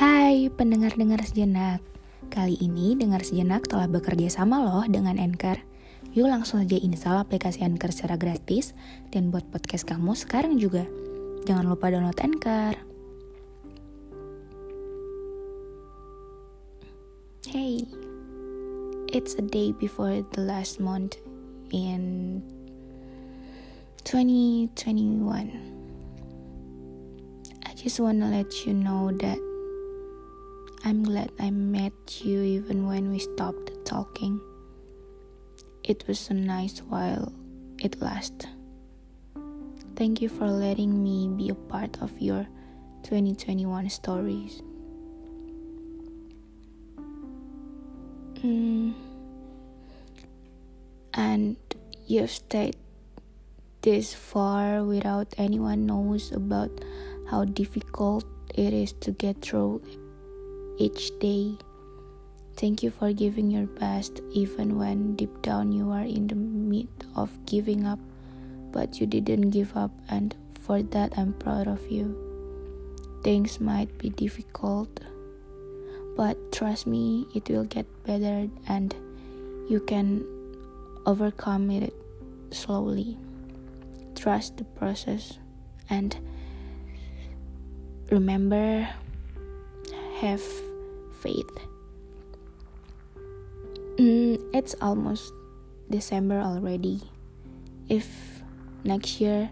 Hai pendengar-dengar sejenak. Kali ini Dengar Sejenak telah bekerja sama loh dengan Anchor. Yuk langsung saja install aplikasi Anchor secara gratis Dan buat podcast kamu sekarang juga. Jangan lupa download Anchor. Hey It's a day before the last month in 2021 I just wanna let you know that I'm glad I met you even when we stopped talking. It was a nice while it lasted. Thank you for letting me be a part of your 2021 stories. Mm. And you've stayed this far without anyone knows about how difficult it is to get through each day. Thank you for giving your best, even when deep down you are in the midst of giving up, but you didn't give up, and for that I'm proud of you. Things might be difficult, but trust me, it will get better and you can overcome it slowly. Trust the process and remember, have faith. Mm, it's almost December already. If next year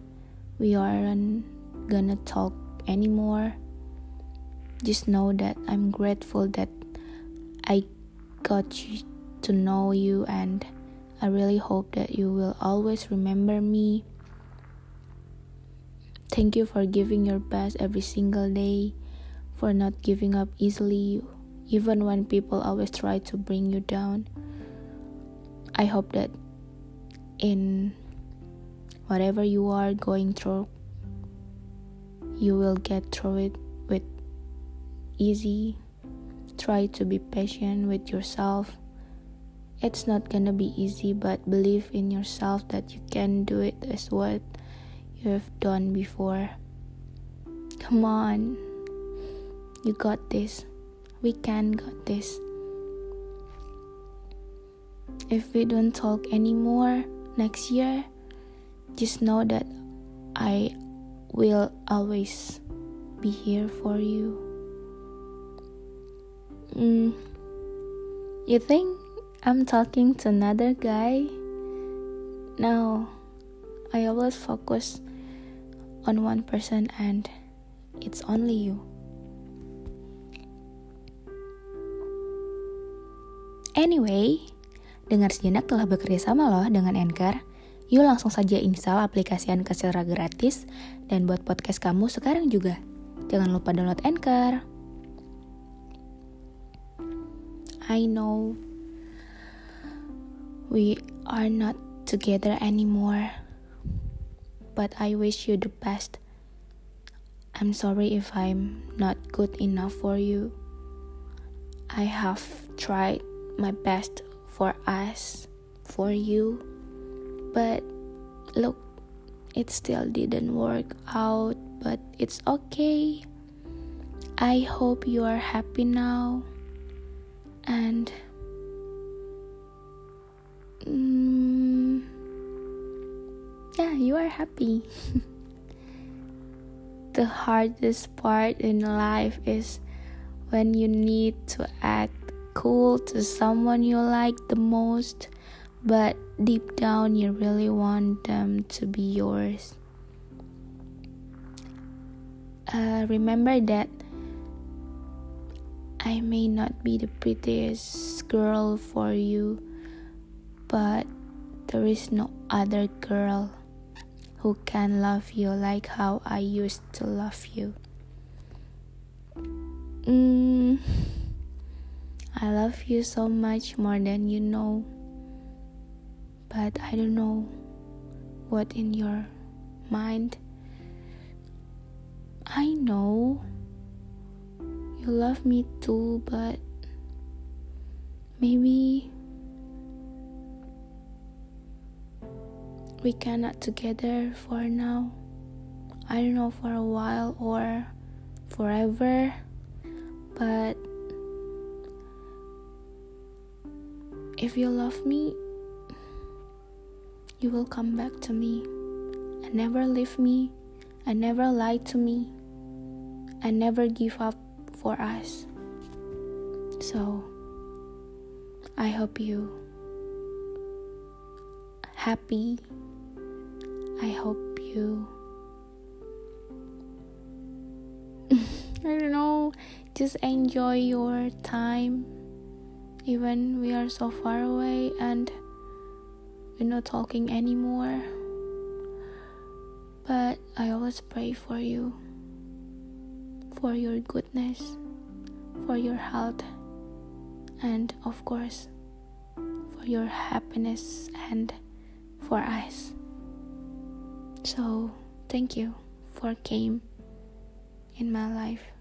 we aren't gonna talk anymore, just know that I'm grateful that I got to know you and I really hope that you will always remember me. Thank you for giving your best every single day, for not giving up easily even when people always try to bring you down. I hope that in whatever you are going through, you will get through it with easy. Try to be patient with yourself. It's not gonna be easy, but believe in yourself that you can do it as what you have done before. Come on, you got this we can got this. If we don't talk anymore next year, just know that I will always be here for you. Mm, you think I'm talking to another guy? No, I always focus on one person and it's only you. Anyway, dengar sejenak telah bekerja sama loh dengan Anchor. Yuk langsung saja install aplikasi Anchor secara gratis dan buat podcast kamu sekarang juga. Jangan lupa download Anchor. I know we are not together anymore, but I wish you the best. I'm sorry if I'm not good enough for you. I have tried my best for us, for you. But look, it still didn't work out, but it's okay. I hope you are happy now. And mm, yeah, you are happy. the hardest part in life is when you need to act cool to someone you like the most, but deep down you really want them to be yours. Uh, remember that I may not be the prettiest girl for you, but there is no other girl who can love you like how I used to love you. Mm. I love you so much more than you know. But I don't know what in your mind. I know you love me too, but maybe we cannot together for now. I don't know for a while or forever But if you love me, you will come back to me and never leave me and never lie to me and never give up for us. So, I hope you happy. I hope you I don't know, just enjoy your time even we are so far away and we're not talking anymore. But I always pray for you, for your goodness, for your health, and of course, for your happiness and for us. So, thank you for came in my life.